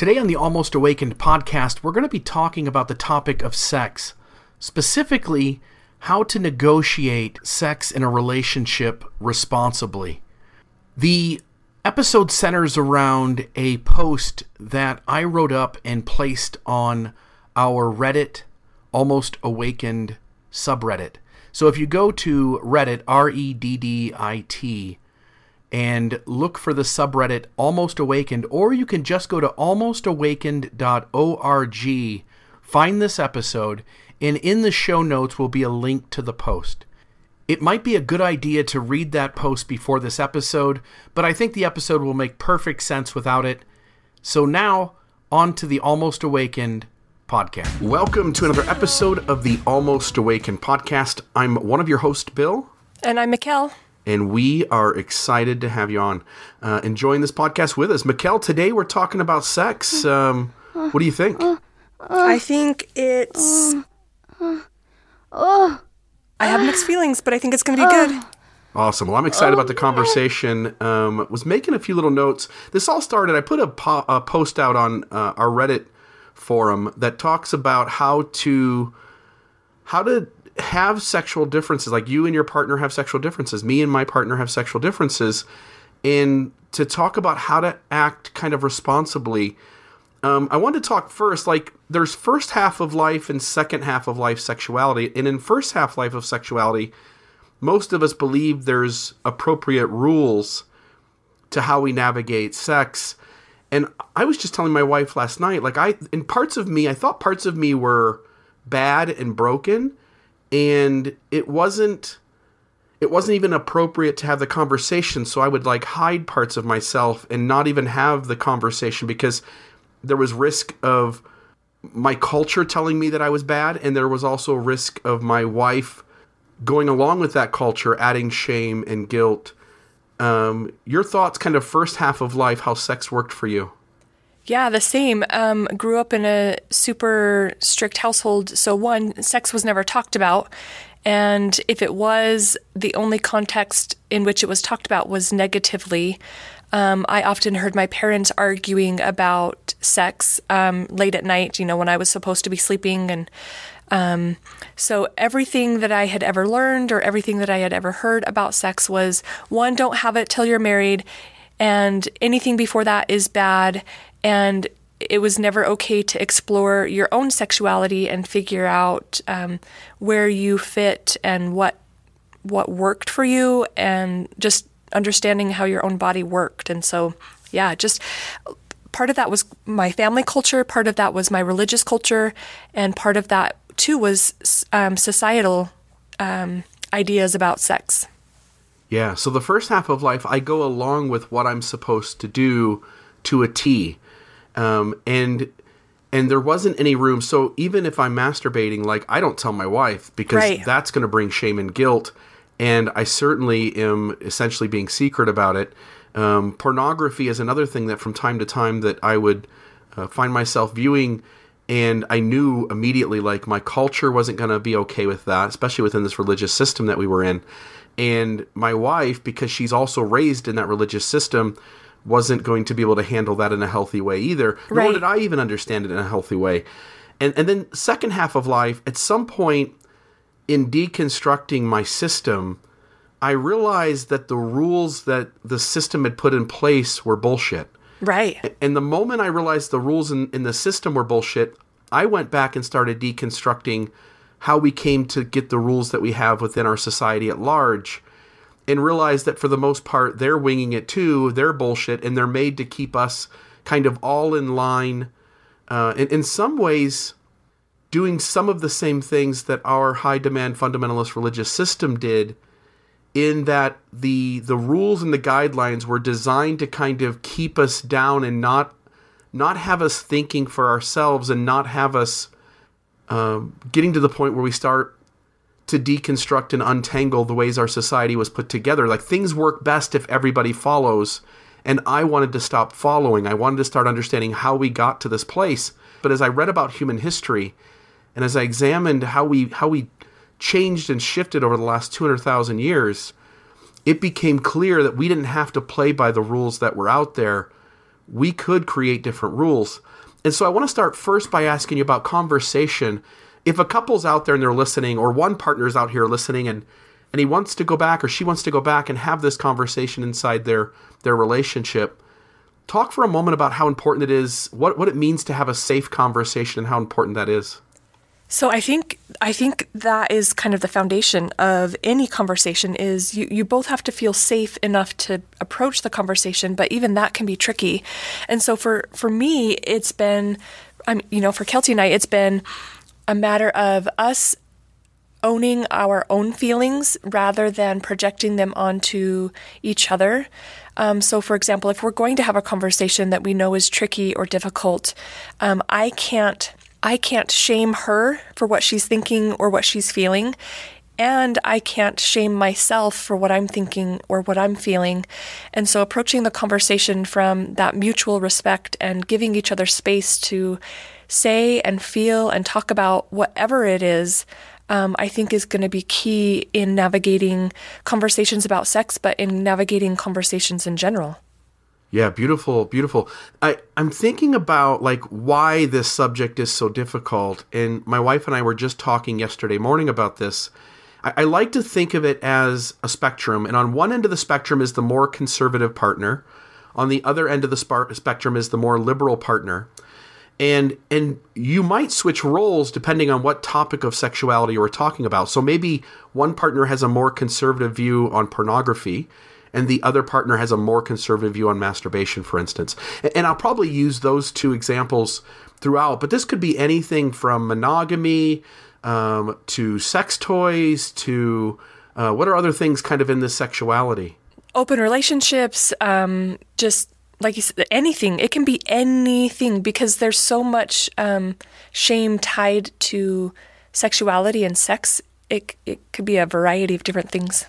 Today on the Almost Awakened podcast, we're going to be talking about the topic of sex, specifically how to negotiate sex in a relationship responsibly. The episode centers around a post that I wrote up and placed on our Reddit Almost Awakened subreddit. So if you go to Reddit, R E D D I T, and look for the subreddit Almost Awakened, or you can just go to almostawakened.org, find this episode, and in the show notes will be a link to the post. It might be a good idea to read that post before this episode, but I think the episode will make perfect sense without it. So now, on to the Almost Awakened podcast. Welcome to another episode of the Almost Awakened podcast. I'm one of your hosts, Bill. And I'm Mekael and we are excited to have you on uh, enjoying this podcast with us. Mekael, today we're talking about sex. Um, what do you think? I think it's. I have mixed feelings, but I think it's going to be good. Awesome. Well, I'm excited about the conversation. Um, was making a few little notes. This all started. I put a, po- a post out on uh, our Reddit forum that talks about how to how to have sexual differences, like you and your partner have sexual differences, me and my partner have sexual differences, and to talk about how to act kind of responsibly. Um, I want to talk first, like there's first half of life and second half of life sexuality, and in first half life of sexuality, most of us believe there's appropriate rules to how we navigate sex. And I was just telling my wife last night, like I, in parts of me, I thought parts of me were bad and broken, and it wasn't it wasn't even appropriate to have the conversation so i would like hide parts of myself and not even have the conversation because there was risk of my culture telling me that i was bad and there was also risk of my wife going along with that culture adding shame and guilt. Um, your thoughts kind of first half of life how sex worked for you yeah, the same. Um, grew up in a super strict household. So, one, sex was never talked about. And if it was, the only context in which it was talked about was negatively. Um, I often heard my parents arguing about sex um, late at night, you know, when I was supposed to be sleeping. And um, so everything that I had ever learned or everything that I had ever heard about sex was one, don't have it till you're married. And anything before that is bad and it was never okay to explore your own sexuality and figure out um, where you fit and what what worked for you and just understanding how your own body worked. And so yeah just part of that was my family culture part of that was my religious culture and part of that too was um, societal um, ideas about sex. Yeah so the first half of life i go along with what i'm supposed to do to a t um, and and there wasn't any room. So even if I'm masturbating, like I don't tell my wife because right. that's going to bring shame and guilt, and I certainly am essentially being secret about it. Um, pornography is another thing that from time to time that I would uh, find myself viewing and I knew immediately like my culture wasn't going to be okay with that, especially within this religious system that we were in. And my wife, because she's also raised in that religious system, wasn't going to be able to handle that in a healthy way either. Right. Nor did I even understand it in a healthy way. And and then second half of life, at some point in deconstructing my system, I realized that the rules that the system had put in place were bullshit. Right. And the moment I realized the rules in, in the system were bullshit, I went back and started deconstructing how we came to get the rules that we have within our society at large and realize that for the most part they're winging it too. They're bullshit, and they're made to keep us kind of all in line. Uh, and in some ways, doing some of the same things that our high demand fundamentalist religious system did in that the the rules and the guidelines were designed to kind of keep us down and not not have us thinking for ourselves and not have us um, getting to the point where we start to deconstruct and untangle the ways our society was put together. Like things work best if everybody follows. And I wanted to stop following. I wanted to start understanding how we got to this place. But as I read about human history and as I examined how we how we changed and shifted over the last 200,000 years, it became clear that we didn't have to play by the rules that were out there. we could create different rules. And so I want to start first by asking you about conversation. If a couple's out there and they're listening, or one partner's out here listening and and he wants to go back or she wants to go back and have this conversation inside their their relationship, talk for a moment about how important it is, what what it means to have a safe conversation and how important that is. So I think I think that is kind of the foundation of any conversation is you, you both have to feel safe enough to approach the conversation, but even that can be tricky. And so for for me, it's been I'm you know, for Kelsey and I, it's been a matter of us owning our own feelings rather than projecting them onto each other. Um, so, for example, if we're going to have a conversation that we know is tricky or difficult, um, I can't I can't shame her for what she's thinking or what she's feeling. And I can't shame myself for what I'm thinking or what I'm feeling. And so, approaching the conversation from that mutual respect and giving each other space to say and feel and talk about whatever it is, um, I think is going to be key in navigating conversations about sex, but in navigating conversations in general. Yeah, beautiful, beautiful. I, I'm thinking about like why this subject is so difficult. And my wife and I were just talking yesterday morning about this. I, I like to think of it as a spectrum. And on one end of the spectrum is the more conservative partner. On the other end of the sp- spectrum is the more liberal partner. And and you might switch roles depending on what topic of sexuality we're talking about. So maybe one partner has a more conservative view on pornography and the other partner has a more conservative view on masturbation, for instance. And I'll probably use those two examples throughout, but this could be anything from monogamy um, to sex toys to uh, what are other things kind of in this sexuality? Open relationships, um, just like you said, anything. It can be anything because there's so much um, shame tied to sexuality and sex. It, it could be a variety of different things.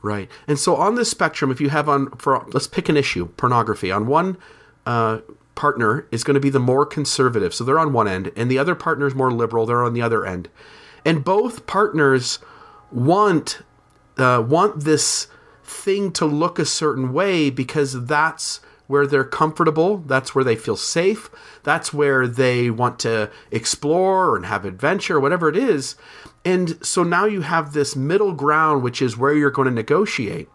Right. And so on this spectrum, if you have on, for let's pick an issue, pornography. On one uh, partner is going to be the more conservative, so they're on one end, and the other partner is more liberal, they're on the other end. And both partners want uh, want this thing to look a certain way because that's where they're comfortable, that's where they feel safe, that's where they want to explore and have adventure, whatever it is. And so now you have this middle ground, which is where you're going to negotiate.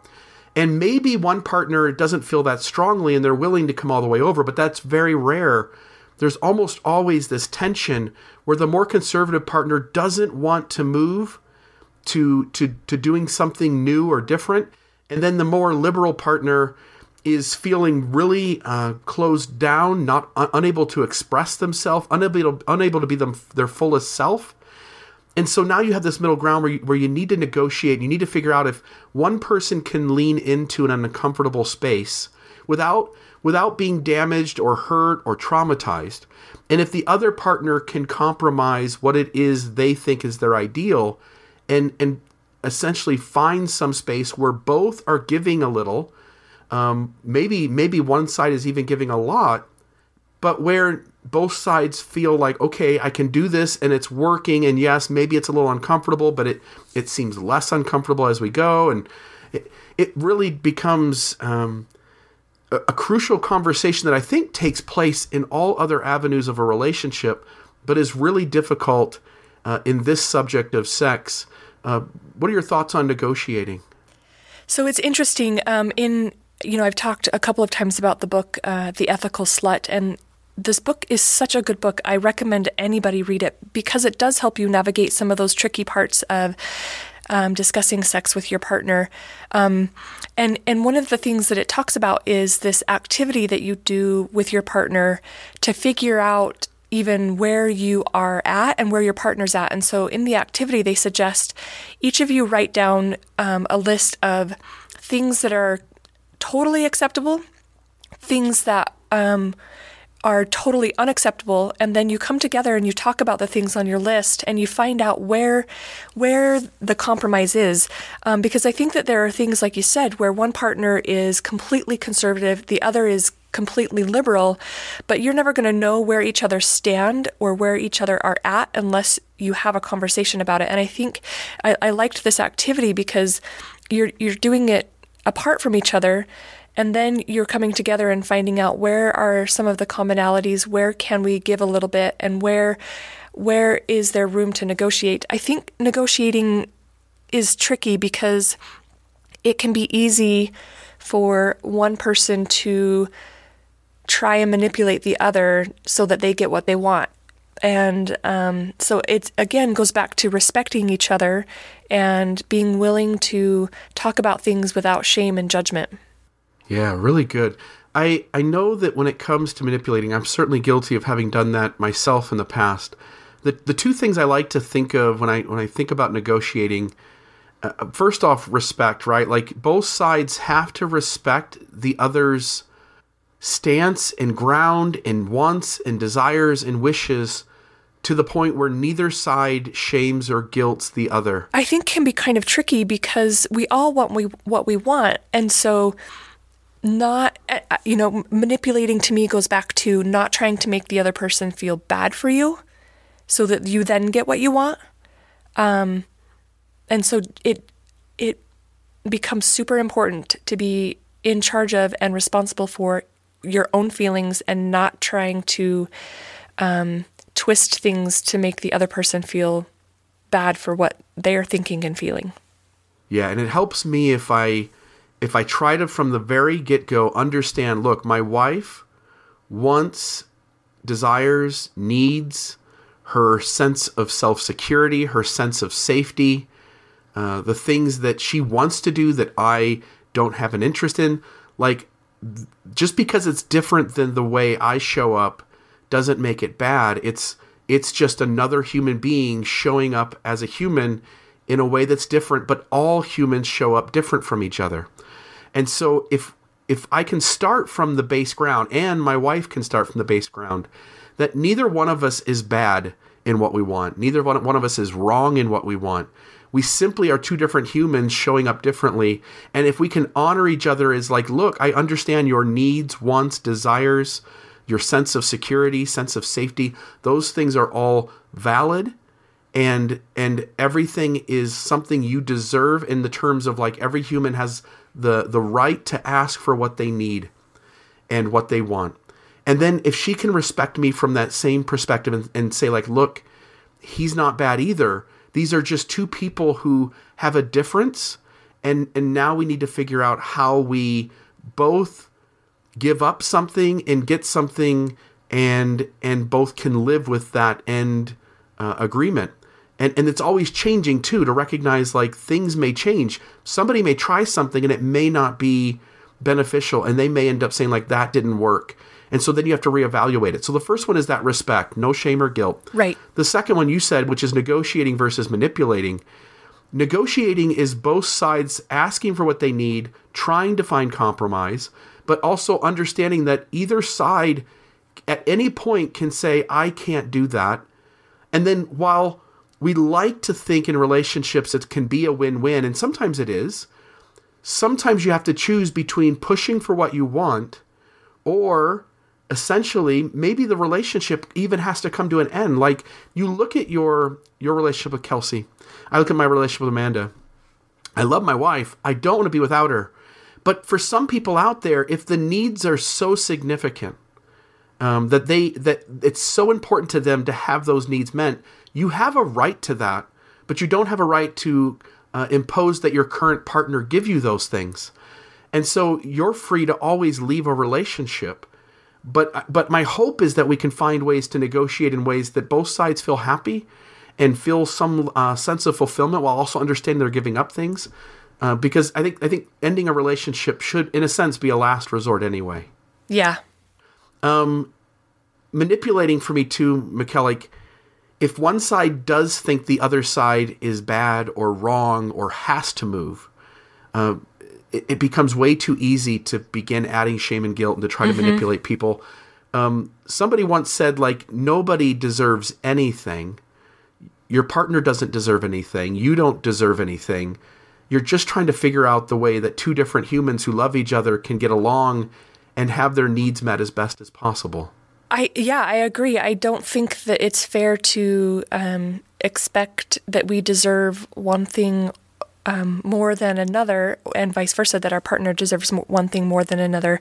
And maybe one partner doesn't feel that strongly and they're willing to come all the way over, but that's very rare. There's almost always this tension where the more conservative partner doesn't want to move to, to, to doing something new or different. And then the more liberal partner is feeling really uh, closed down, not uh, unable to express themselves, unable unable to be them their fullest self. And so now you have this middle ground where you, where you need to negotiate. You need to figure out if one person can lean into an uncomfortable space without without being damaged or hurt or traumatized. And if the other partner can compromise what it is they think is their ideal and and essentially find some space where both are giving a little, um, maybe maybe one side is even giving a lot, but where both sides feel like okay i can do this and it's working and yes maybe it's a little uncomfortable but it it seems less uncomfortable as we go. And it, it really becomes um, a, a crucial conversation that i think takes place in all other avenues of a relationship but is really difficult uh, in this subject of sex. Uh, what are your thoughts on negotiating? So it's interesting um, in you know i've talked a couple of times about the book uh, the ethical slut and this book is such a good book. I recommend anybody read it because it does help you navigate some of those tricky parts of um, discussing sex with your partner. Um, and and one of the things that it talks about is this activity that you do with your partner to figure out even where you are at and where your partner's at. And so in the activity, they suggest each of you write down um, a list of things that are totally acceptable, things that um, are totally unacceptable and then you come together and you talk about the things on your list and you find out where where the compromise is. Um, because i think that there are things like you said where one partner is completely conservative the other is completely liberal but you're never going to know where each other stand or where each other are at unless you have a conversation about it. And i think i, I liked this activity because you're you're doing it apart from each other And then you're coming together and finding out where are some of the commonalities, where can we give a little bit, and where where is there room to negotiate. I think negotiating is tricky because it can be easy for one person to try and manipulate the other so that they get what they want. And um, so it again goes back to respecting each other and being willing to talk about things without shame and judgment. Yeah, really good. I, I know that when it comes to manipulating, I'm certainly guilty of having done that myself in the past. The, the two things I like to think of when I when I think about negotiating, uh, first off, respect, right? Like both sides have to respect the other's stance and ground and wants and desires and wishes to the point where neither side shames or guilts the other. I think can be kind of tricky because we all want we what we want, and so not uh, uh, you know manipulating to me goes back to not trying to make the other person feel bad for you, so that you then get what you want. Um, and so it it becomes super important to be in charge of and responsible for your own feelings and not trying to um, twist things to make the other person feel bad for what they're thinking and feeling. Yeah, and it helps me if I if I try to from the very get-go understand, look, my wife wants desires, needs, her sense of self-security, her sense of safety, uh, the things that she wants to do that I don't have an interest in. Like just because it's different than the way I show up doesn't make it bad. It's it's just another human being showing up as a human in a way that's different, but all humans show up different from each other. And so if if I can start from the base ground and my wife can start from the base ground that neither one of us is bad in what we want. Neither one, one of us is wrong in what we want. We simply are two different humans showing up differently. And if we can honor each other as like, look, I understand your needs, wants, desires, your sense of security, sense of safety, those things are all valid and and everything is something you deserve in the terms of like every human has the the right to ask for what they need and what they want. And then if she can respect me from that same perspective and, and say like, look, he's not bad either these are just two people who have a difference, and and now we need to figure out how we both give up something and get something, and and both can live with that end uh, agreement. And and it's always changing too. To recognize like things may change. Somebody may try something and it may not be beneficial, and they may end up saying like that didn't work and so then you have to reevaluate it. So the first one is that respect, no shame or guilt. Right. The second one you said, which is negotiating versus manipulating. Negotiating is both sides asking for what they need, trying to find compromise, but also understanding that either side at any point can say, I can't do that. And then while we like to think in relationships it can be a win win, and sometimes it is, sometimes you have to choose between pushing for what you want or essentially maybe the relationship even has to come to an end. Like you look at your your relationship with kelsey. I look at my relationship with amanda. I love my wife. I don't want to be without her but for some people out there if the needs are so significant um, that they that it's so important to them to have those needs met you have a right to that but you don't have a right to uh, impose that your current partner give you those things and so you're free to always leave a relationship but but my hope is that we can find ways to negotiate in ways that both sides feel happy and feel some uh, sense of fulfillment while also understanding they're giving up things. Uh, because I think I think ending a relationship should, in a sense, be a last resort anyway. Yeah. Um, manipulating for me too, Mekael. Like, if one side does think the other side is bad or wrong or has to move, uh, it, it, becomes way too easy to begin adding shame and guilt and to try mm-hmm. to manipulate people. Um, somebody once said, like, nobody deserves anything. Your partner doesn't deserve anything. You don't deserve anything. You're just trying to figure out the way that two different humans who love each other can get along and have their needs met as best as possible. I yeah, I agree. I don't think that it's fair to um, expect that we deserve one thing um, more than another, and vice versa, that our partner deserves one thing more than another.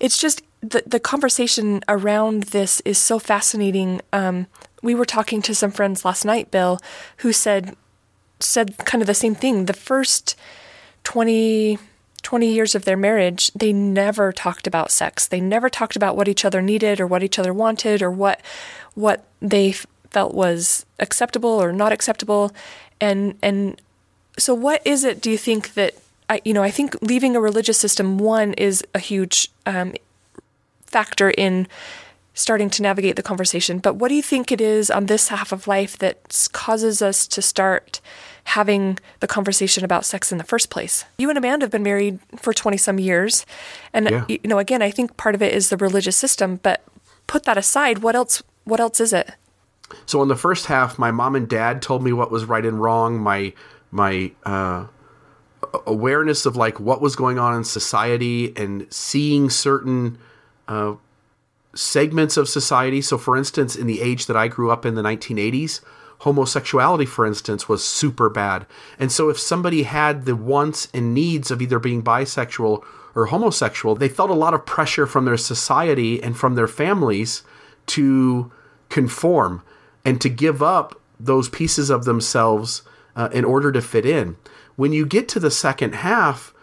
It's just the, the conversation around this is so fascinating. Um, we were talking to some friends last night, Bill, who said said kind of the same thing. The first 20, 20 years of their marriage, they never talked about sex. They never talked about what each other needed or what each other wanted or what what they felt was acceptable or not acceptable. And and so what is it do you think that I you know, I think leaving a religious system one is a huge um, factor in starting to navigate the conversation. But what do you think it is on this half of life that causes us to start having the conversation about sex in the first place? You and Amanda have been married for 20 some years. And yeah. you know, again, I think part of it is the religious system, but put that aside, what else what else is it? So in the first half, my mom and dad told me what was right and wrong. My my uh, awareness of like what was going on in society and seeing certain uh, segments of society. So, for instance, in the age that I grew up in the 1980s, homosexuality, for instance, was super bad. And so, if somebody had the wants and needs of either being bisexual or homosexual, they felt a lot of pressure from their society and from their families to conform and to give up those pieces of themselves uh, in order to fit in. When you get to the second half,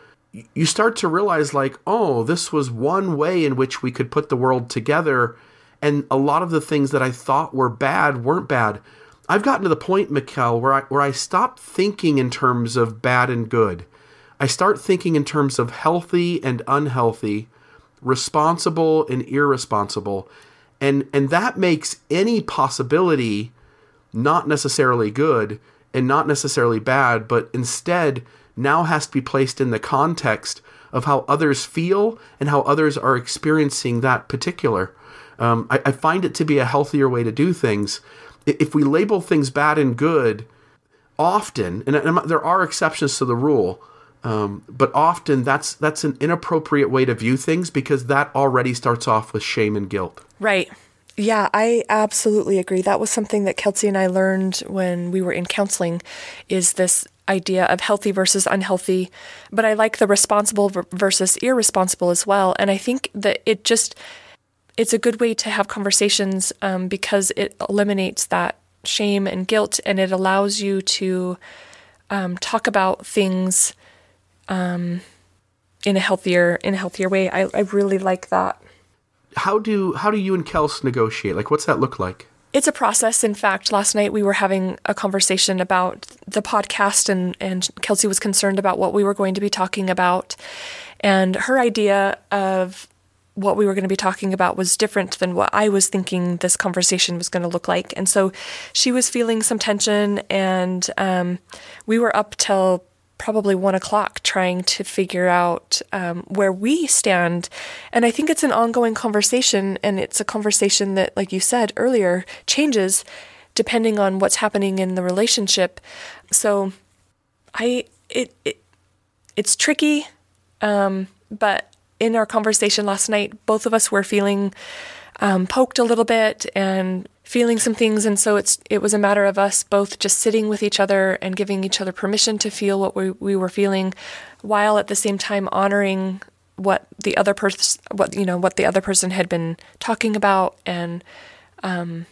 you start to realize like oh this was one way in which we could put the world together and a lot of the things that i thought were bad weren't bad. I've gotten to the point mekael where i where i stop thinking in terms of bad and good. I start thinking in terms of healthy and unhealthy responsible and irresponsible. And and that makes any possibility not necessarily good and not necessarily bad but instead now has to be placed in the context of how others feel and how others are experiencing that particular. Um, I, I, find it to be a healthier way to do things. If we label things bad and good, often, and, and there are exceptions to the rule, um, but often that's that's an inappropriate way to view things because that already starts off with shame and guilt. Right. Yeah, I absolutely agree. That was something that Kelsey and I learned when we were in counseling is this idea of healthy versus unhealthy, but I like the responsible versus irresponsible as well. And I think that it just it's a good way to have conversations um, because it eliminates that shame and guilt, and it allows you to um, talk about things um, in a healthier in a healthier way. I, I really like that. How do how do you and Kels negotiate? Like, what's that look like? It's a process. In fact, last night we were having a conversation about the podcast, and, and Kelsey was concerned about what we were going to be talking about. And her idea of what we were going to be talking about was different than what I was thinking this conversation was going to look like. And so she was feeling some tension, and um, we were up till probably one o'clock trying to figure out um, where we stand. And I think it's an ongoing conversation, and it's a conversation that, like you said earlier, changes depending on what's happening in the relationship. So, I it, it it's tricky, um, but in our conversation last night, both of us were feeling um, poked a little bit and feeling some things and so it's it was a matter of us both just sitting with each other and giving each other permission to feel what we, we were feeling while at the same time honoring what the other person what you know what the other person had been talking about and um,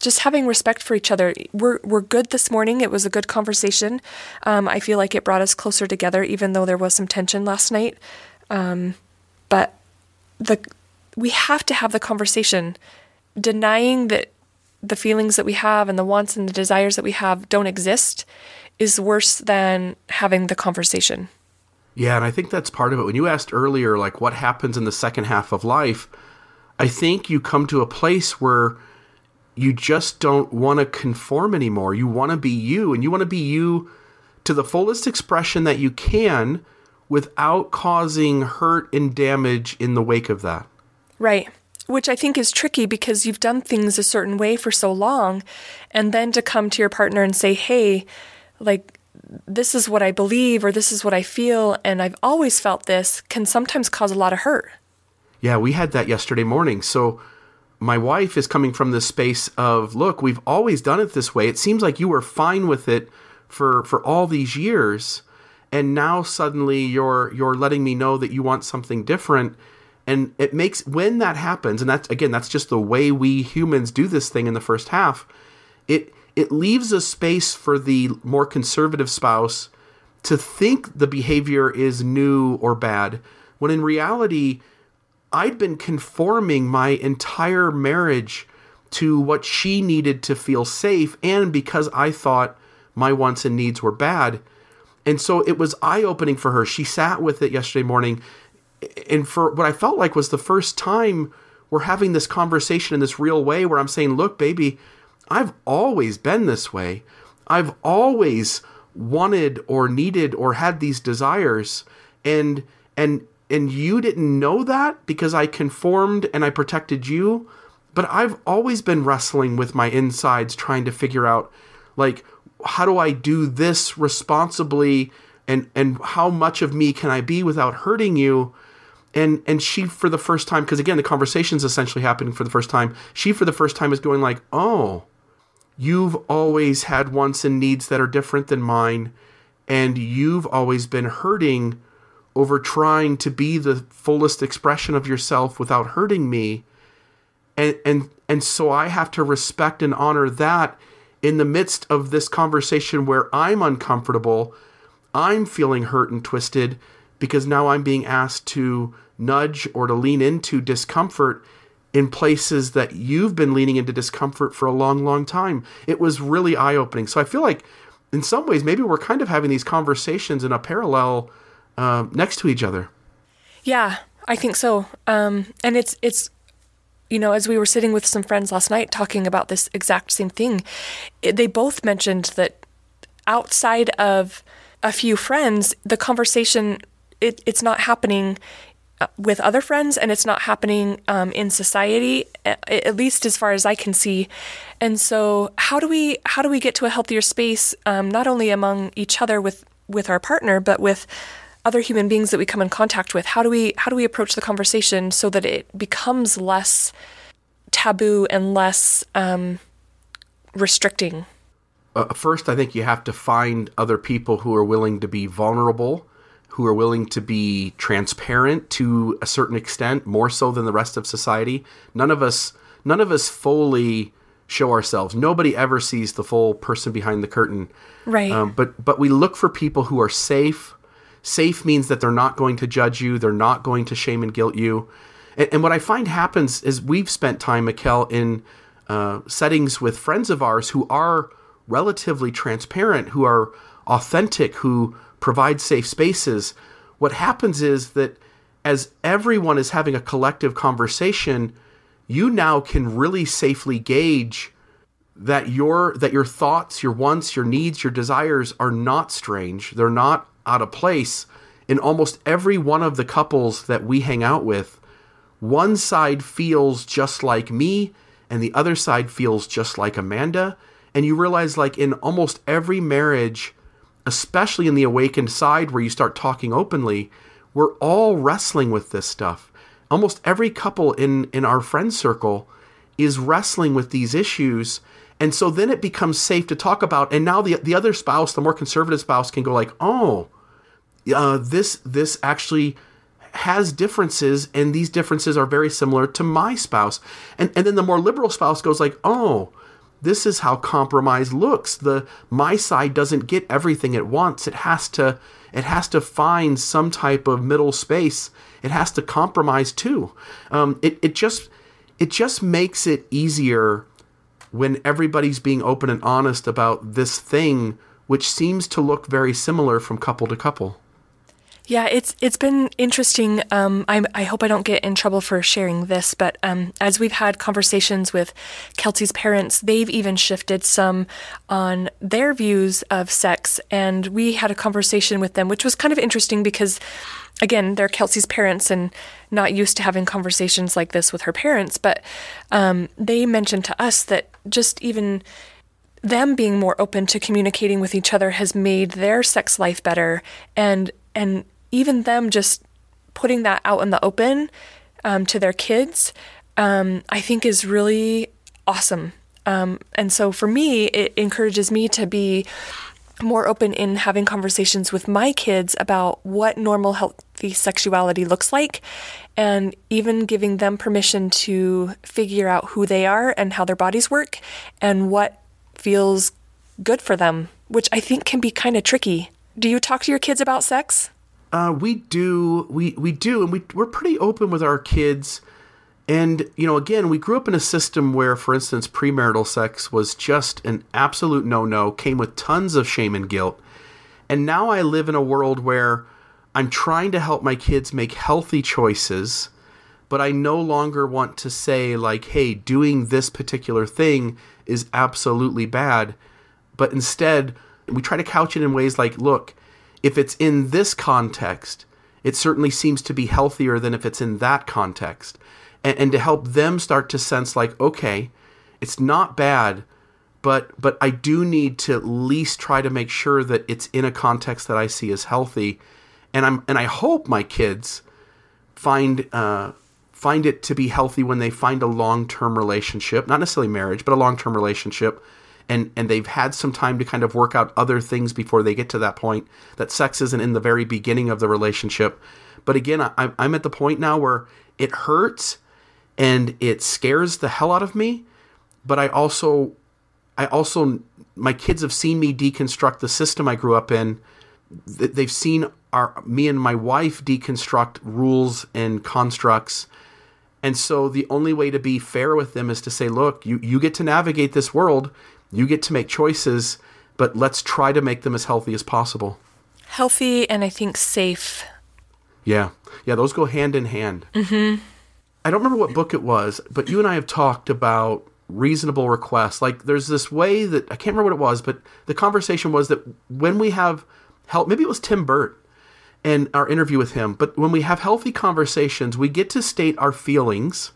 just having respect for each other. We're we're good this morning. It was a good conversation. Um, I feel like it brought us closer together even though there was some tension last night. Um, but the we have to have the conversation denying that the feelings that we have and the wants and the desires that we have don't exist is worse than having the conversation. Yeah, and I think that's part of it. When you asked earlier, like what happens in the second half of life, I think you come to a place where you just don't want to conform anymore. You want to be you, and you want to be you to the fullest expression that you can without causing hurt and damage in the wake of that. Right which I think is tricky because you've done things a certain way for so long. And then to come to your partner and say, hey, like, this is what I believe or this is what I feel, and I've always felt this, can sometimes cause a lot of hurt. Yeah, we had that yesterday morning. So my wife is coming from this space of, look, we've always done it this way. It seems like you were fine with it for for all these years. and now suddenly you're you're letting me know that you want something different and it makes when that happens and that's again that's just the way we humans do this thing in the first half it it leaves a space for the more conservative spouse to think the behavior is new or bad when in reality I'd been conforming my entire marriage to what she needed to feel safe and because I thought my wants and needs were bad. And so it was eye opening for her. She sat with it yesterday morning. And for what I felt like was the first time we're having this conversation in this real way where I'm saying, look, baby, I've always been this way. I've always wanted or needed or had these desires. And, and, and you didn't know that because I conformed and I protected you. But I've always been wrestling with my insides trying to figure out like how do I do this responsibly and and how much of me can I be without hurting you? And and she for the first time because again the conversation's essentially happening for the first time. She for the first time is going like, "Oh, you've always had wants and needs that are different than mine and you've always been hurting over trying to be the fullest expression of yourself without hurting me." And and and so I have to respect and honor that in the midst of this conversation where I'm uncomfortable, I'm feeling hurt and twisted because now I'm being asked to nudge or to lean into discomfort in places that you've been leaning into discomfort for a long, long time. It was really eye opening. So I feel like, in some ways, maybe we're kind of having these conversations in a parallel uh, next to each other. Yeah, I think so. Um, and it's it's you know, as we were sitting with some friends last night talking about this exact same thing, it, they both mentioned that outside of a few friends, the conversation it, it's not happening uh, with other friends and it's not happening um, in society at least as far as i can see. And so how do we how do we get to a healthier space um, not only among each other with with our partner but with other human beings that we come in contact with? How do we how do we approach the conversation so that it becomes less taboo and less um, restricting? Uh, first i think you have to find other people who are willing to be vulnerable who are willing to be transparent to a certain extent more so than the rest of society. None of us none of us fully show ourselves. Nobody ever sees the full person behind the curtain. Right. Um, but but we look for people who are safe. Safe means that they're not going to judge you, they're not going to shame and guilt you. And, and what I find happens is we've spent time, Mekael, in uh, settings with friends of ours who are relatively transparent, who are authentic, who provide safe spaces. What happens is that as everyone is having a collective conversation, you now can really safely gauge that your that your thoughts, your wants, your needs, your desires are not strange. They're not out of place in almost every one of the couples that we hang out with. One side feels just like me, and the other side feels just like Amanda. And you realize, like, in almost every marriage, especially in the awakened side where you start talking openly, we're all wrestling with this stuff. Almost every couple in, in our friend circle is wrestling with these issues. And so then it becomes safe to talk about. And now the, the other spouse, the more conservative spouse, can go like, oh, uh, this this actually has differences and these differences are very similar to my spouse and and then the more liberal spouse goes like oh this is how compromise looks. The my side doesn't get everything it wants it has to it has to find some type of middle space. It has to compromise too. Um, it, it just it just makes it easier when everybody's being open and honest about this thing which seems to look very similar from couple to couple yeah, it's it's been interesting. Um, I, I hope I don't get in trouble for sharing this, but um, as we've had conversations with Kelsey's parents, they've even shifted some on their views of sex, and we had a conversation with them, which was kind of interesting because, again, they're Kelsey's parents and not used to having conversations like this with her parents, but um, they mentioned to us that just even them being more open to communicating with each other has made their sex life better. And and even them just putting that out in the open um, to their kids, um, I think is really awesome. Um, and so for me, it encourages me to be more open in having conversations with my kids about what normal healthy sexuality looks like and even giving them permission to figure out who they are and how their bodies work and what feels good for them, which I think can be kind of tricky. Do you talk to your kids about sex? Uh, we do, we we do, and we we're pretty open with our kids. And you know, again, we grew up in a system where, for instance, premarital sex was just an absolute no-no, came with tons of shame and guilt. And now I live in a world where I'm trying to help my kids make healthy choices, but I no longer want to say like, "Hey, doing this particular thing is absolutely bad." But instead, we try to couch it in ways like, "Look, if it's in this context, it certainly seems to be healthier than if it's in that context. And, and to help them start to sense like, okay, it's not bad, but but I do need to at least try to make sure that it's in a context that I see as healthy. And I'm and I hope my kids find uh, find it to be healthy when they find a long term relationship, not necessarily marriage, but a long term relationship and and they've had some time to kind of work out other things before they get to that point that sex isn't in the very beginning of the relationship. But again I, i'm at the point now where it hurts and it scares the hell out of me but i also i also my kids have seen me deconstruct the system i grew up in. They've seen our me and my wife deconstruct rules and constructs. And so the only way to be fair with them is to say look you you get to navigate this world you get to make choices, but let's try to make them as healthy as possible. Healthy and I think safe. Yeah. Yeah, those go hand in hand. Mm-hmm. I don't remember what book it was, but you and I have talked about reasonable requests. Like there's this way that I can't remember what it was, but the conversation was that when we have help, maybe it was Tim Burt and our interview with him, but when we have healthy conversations, we get to state our feelings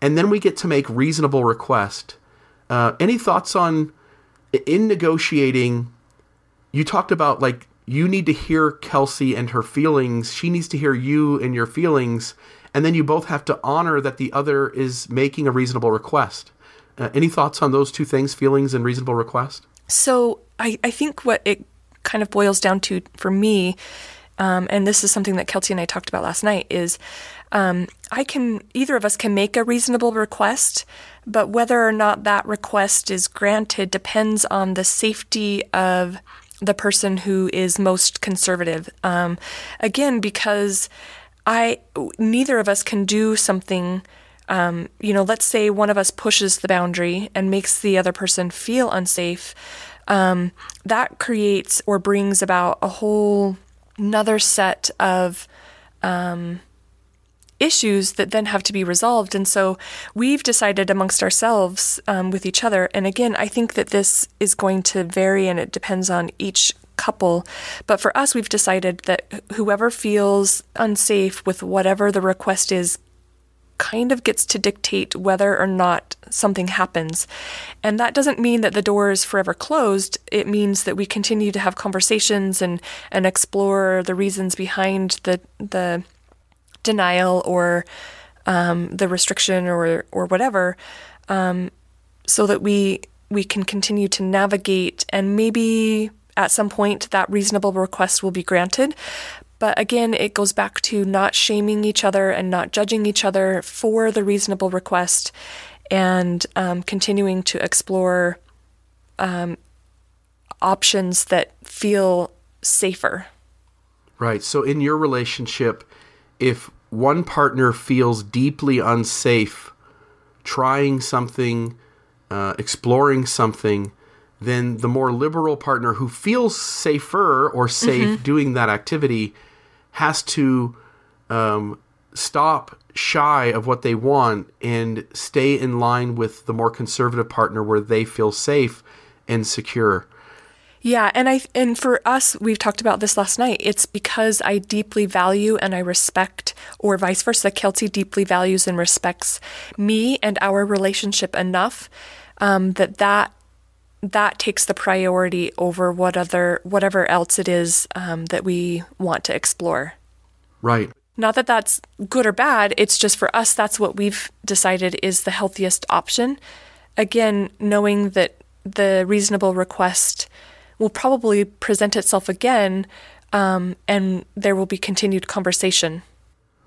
and then we get to make reasonable request. Uh, any thoughts on in negotiating? You talked about like you need to hear Kelsey and her feelings. She needs to hear you and your feelings, and then you both have to honor that the other is making a reasonable request. Uh, any thoughts on those two things, feelings and reasonable request? So I, I think what it kind of boils down to for me, um, and this is something that Kelsey and I talked about last night, is um, I can either of us can make a reasonable request, but whether or not that request is granted depends on the safety of the person who is most conservative. Um, again, because I neither of us can do something. Um, you know, let's say one of us pushes the boundary and makes the other person feel unsafe. Um, that creates or brings about a whole another set of um, issues that then have to be resolved. And so we've decided amongst ourselves um, with each other. And again, I think that this is going to vary and it depends on each couple. But for us, we've decided that whoever feels unsafe with whatever the request is kind of gets to dictate whether or not something happens. And that doesn't mean that the door is forever closed. It means that we continue to have conversations and, and explore the reasons behind the the denial or um, the restriction or or whatever, um, so that we we can continue to navigate and maybe at some point that reasonable request will be granted. But again, it goes back to not shaming each other and not judging each other for the reasonable request and um, continuing to explore um, options that feel safer. Right. So in your relationship, if one partner feels deeply unsafe trying something, uh, exploring something, then the more liberal partner who feels safer or safe mm-hmm. doing that activity has to um, stop shy of what they want and stay in line with the more conservative partner where they feel safe and secure. Yeah, and I and for us, we've talked about this last night. It's because I deeply value and I respect, or vice versa. Kelsey deeply values and respects me and our relationship enough um, that that that takes the priority over what other whatever else it is um, that we want to explore. Right. Not that that's good or bad. It's just for us, that's what we've decided is the healthiest option. Again, knowing that the reasonable request will probably present itself again, um, and there will be continued conversation.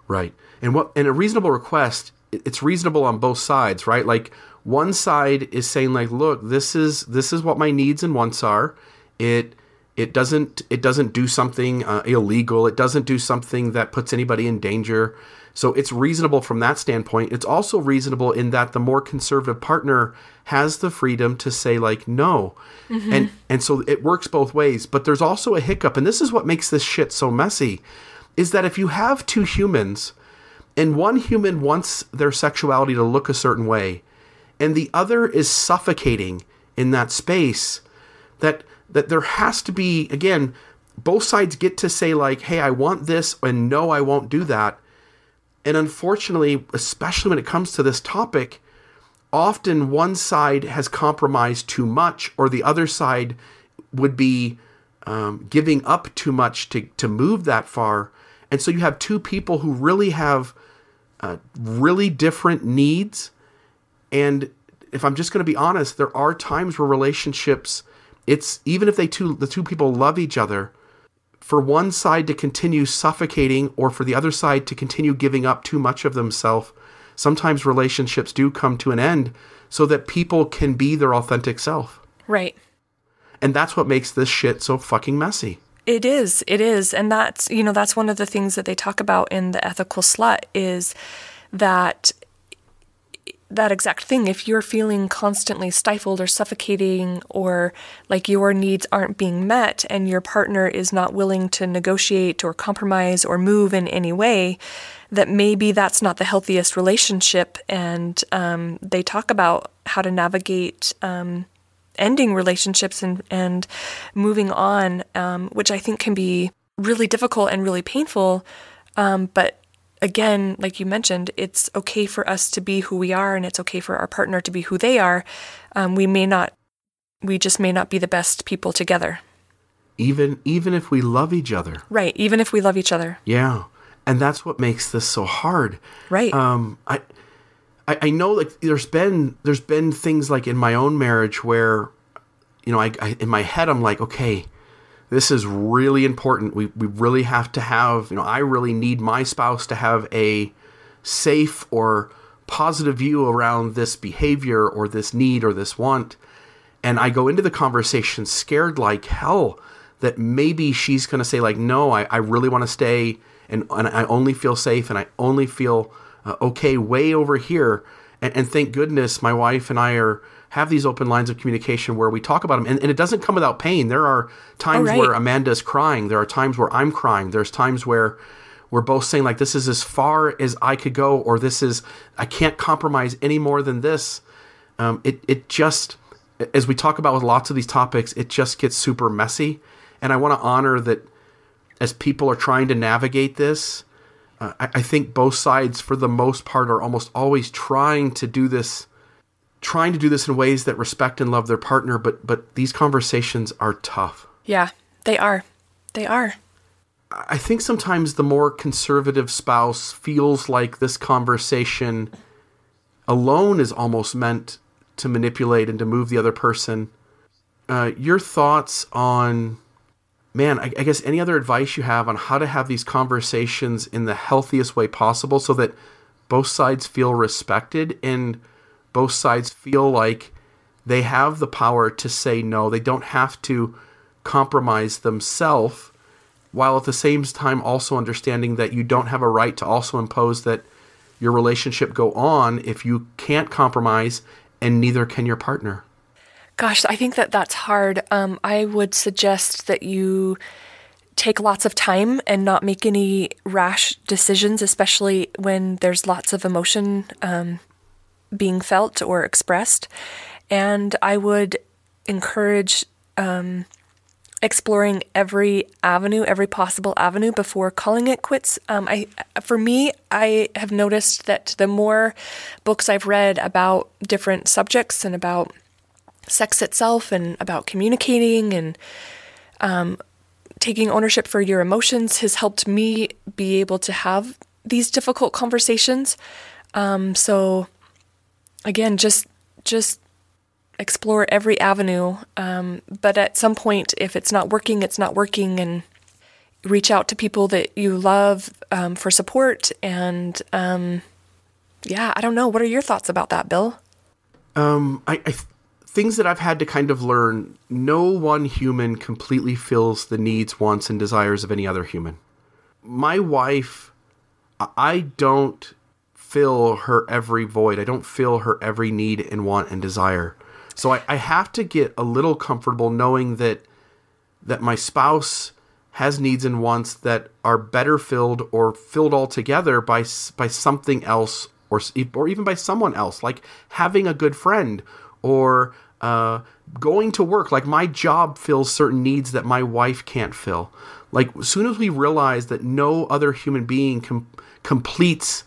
Right. And what and a reasonable request, it's reasonable on both sides, right? Like one side is saying like, look, this is this is what my needs and wants are. It it doesn't it doesn't do something uh, illegal. It doesn't do something that puts anybody in danger. So it's reasonable from that standpoint. It's also reasonable in that the more conservative partner has the freedom to say like no. Mm-hmm. And and so it works both ways, but there's also a hiccup and this is what makes this shit so messy is that if you have two humans and one human wants their sexuality to look a certain way and the other is suffocating in that space that that there has to be again both sides get to say like hey I want this and no I won't do that and unfortunately, especially when it comes to this topic, often one side has compromised too much, or the other side would be um, giving up too much to, to move that far. And so you have two people who really have uh, really different needs. And if I'm just going to be honest, there are times where relationships, it's even if they two the two people love each other, for one side to continue suffocating or for the other side to continue giving up too much of themselves, sometimes relationships do come to an end so that people can be their authentic self. Right. And that's what makes this shit so fucking messy. It is. It is. And that's, you know, that's one of the things that they talk about in the ethical slut is that that exact thing. If you're feeling constantly stifled or suffocating, or like your needs aren't being met, and your partner is not willing to negotiate or compromise or move in any way, that maybe that's not the healthiest relationship. And um, they talk about how to navigate um, ending relationships and, and moving on, um, which I think can be really difficult and really painful. Um, but again, like you mentioned, it's okay for us to be who we are and it's okay for our partner to be who they are. Um, we may not, we just may not be the best people together. Even even if we love each other. Right. Even if we love each other. Yeah. And that's what makes this so hard. Right. Um, I, I, I know like there's been there's been things like in my own marriage where, you know, I, I in my head I'm like, okay, this is really important. We, we really have to have, you know, I really need my spouse to have a safe or positive view around this behavior or this need or this want. And I go into the conversation scared like hell that maybe she's going to say, like, no, I, I really want to stay and, and I only feel safe and I only feel uh, okay way over here. And, and thank goodness my wife and I are have these open lines of communication where we talk about them and, and it doesn't come without pain. There are times oh, right. where amanda's crying. There are times where i'm crying. There's times where we're both saying like this is as far as i could go or this is i can't compromise any more than this. Um, it, it just as we talk about with lots of these topics it just gets super messy. And i want to honor that as people are trying to navigate this uh, I, I think both sides for the most part are almost always trying to do this trying to do this in ways that respect and love their partner, but but these conversations are tough. Yeah, they are. They are. I think sometimes the more conservative spouse feels like this conversation alone is almost meant to manipulate and to move the other person. Uh, your thoughts on, man, I, I guess any other advice you have on how to have these conversations in the healthiest way possible so that both sides feel respected and both sides feel like they have the power to say no. They don't have to compromise themselves, while at the same time also understanding that you don't have a right to also impose that your relationship go on if you can't compromise and neither can your partner. Gosh, I think that that's hard. Um, I would suggest that you take lots of time and not make any rash decisions, especially when there's lots of emotion um, being felt or expressed. And I would encourage um, exploring every avenue, every possible avenue before calling it quits. Um, I, for me, I have noticed that the more books I've read about different subjects and about sex itself and about communicating and um, taking ownership for your emotions has helped me be able to have these difficult conversations. Um, so again, just just explore every avenue. Um, but at some point, if it's not working, it's not working, and reach out to people that you love um, for support. And um, yeah, I don't know. What are your thoughts about that, Bill? Um, I, I things that I've had to kind of learn. No one human completely fills the needs, wants, and desires of any other human. My wife, I don't fill her every void. I don't fill her every need and want and desire. So I, I have to get a little comfortable knowing that that my spouse has needs and wants that are better filled or filled altogether by by something else or or even by someone else, like having a good friend or uh, going to work. Like my job fills certain needs that my wife can't fill. Like as soon as we realize that no other human being com- completes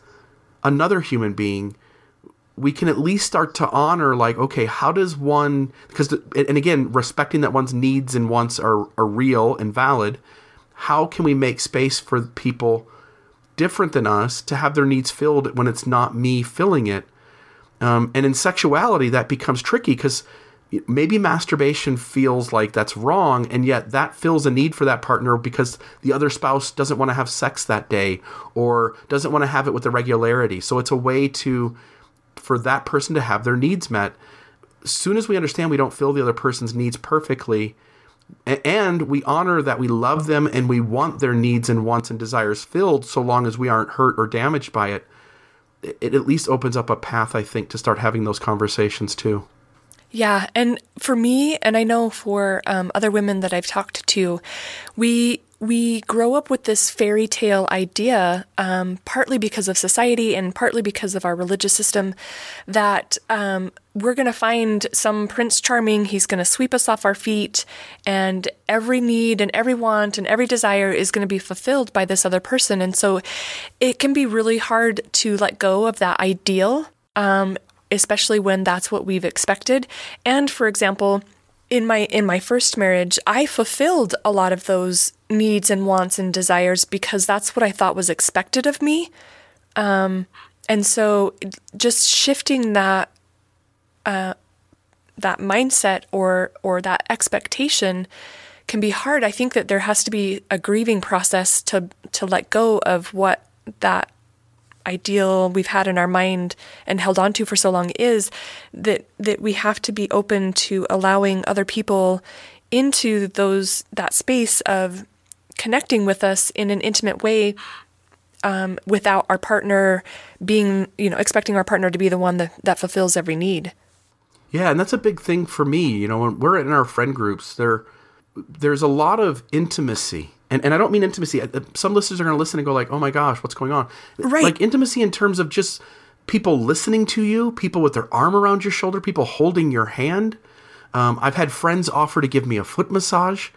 another human being, we can at least start to honor like okay how does one because and again respecting that one's needs and wants are, are real and valid how can we make space for people different than us to have their needs filled when it's not me filling it? Um, and in sexuality that becomes tricky because maybe masturbation feels like that's wrong and yet that fills a need for that partner because the other spouse doesn't want to have sex that day or doesn't want to have it with the regularity. So it's a way to for that person to have their needs met. As soon as we understand we don't fill the other person's needs perfectly and we honor that we love them and we want their needs and wants and desires filled so long as we aren't hurt or damaged by it it at least opens up a path i think to start having those conversations too yeah, and for me, and I know for um, other women that I've talked to, we we grow up with this fairy tale idea, um, partly because of society and partly because of our religious system, that um, we're going to find some prince charming. He's going to sweep us off our feet, and every need and every want and every desire is going to be fulfilled by this other person. And so, it can be really hard to let go of that ideal. Um, especially when that's what we've expected. And for example, in my in my first marriage, I fulfilled a lot of those needs and wants and desires because that's what I thought was expected of me. Um, and so, just shifting that uh, that mindset or or that expectation can be hard. I think that there has to be a grieving process to to let go of what that ideal we've had in our mind and held on to for so long is that that we have to be open to allowing other people into those that space of connecting with us in an intimate way um, without our partner being you know expecting our partner to be the one that, that fulfills every need. Yeah and that's a big thing for me you know when we're in our friend groups there there's a lot of intimacy and, and I don't mean intimacy. Some listeners are going to listen and go like, "Oh my gosh, what's going on?" Right. Like intimacy in terms of just people listening to you, people with their arm around your shoulder, people holding your hand. Um, I've had friends offer to give me a foot massage.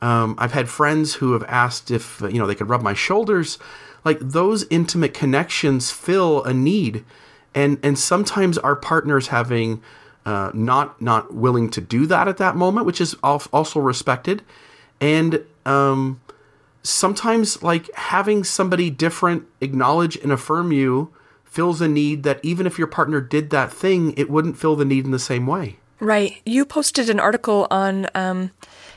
Um, I've had friends who have asked if you know they could rub my shoulders. Like those intimate connections fill a need, and and sometimes our partners having uh, not not willing to do that at that moment, which is also respected, and um, sometimes like having somebody different acknowledge and affirm you fills a need that even if your partner did that thing, it wouldn't fill the need in the same way. Right. You posted an article on um,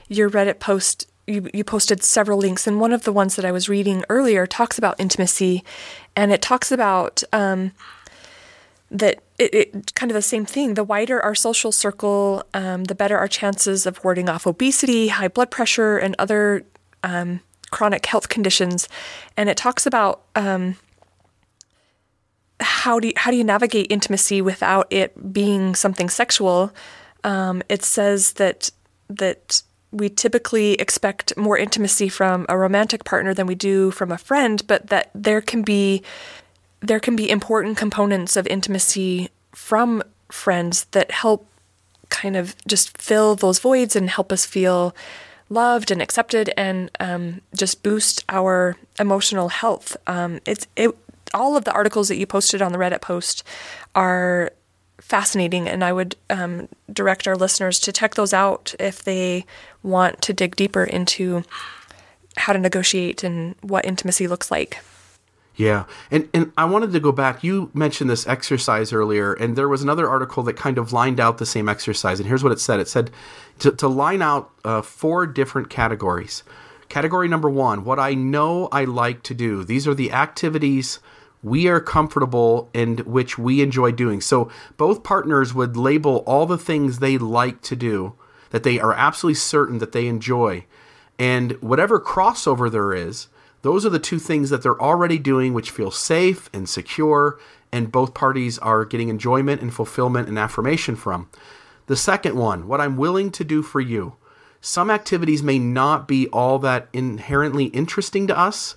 your Reddit post. You, you posted several links, and one of the ones that I was reading earlier talks about intimacy, and it talks about um, that it, it, kind of the same thing. The wider our social circle, um, the better our chances of warding off obesity, high blood pressure, and other um, chronic health conditions, and it talks about um, how do you, how do you navigate intimacy without it being something sexual. Um, it says that that we typically expect more intimacy from a romantic partner than we do from a friend, but that there can be there can be important components of intimacy from friends that help kind of just fill those voids and help us feel loved and accepted and um, just boost our emotional health. Um, it's it, all of the articles that you posted on the Reddit post are fascinating, and I would um, direct our listeners to check those out if they want to dig deeper into how to negotiate and what intimacy looks like. Yeah. And and I wanted to go back. You mentioned this exercise earlier, and there was another article that kind of lined out the same exercise. And here's what it said it said to, to line out uh, four different categories. Category number one, what I know I like to do. These are the activities we are comfortable and which we enjoy doing. So both partners would label all the things they like to do that they are absolutely certain that they enjoy. And whatever crossover there is, those are the two things that they're already doing which feel safe and secure and both parties are getting enjoyment and fulfillment and affirmation from. The second one, what I'm willing to do for you. Some activities may not be all that inherently interesting to us,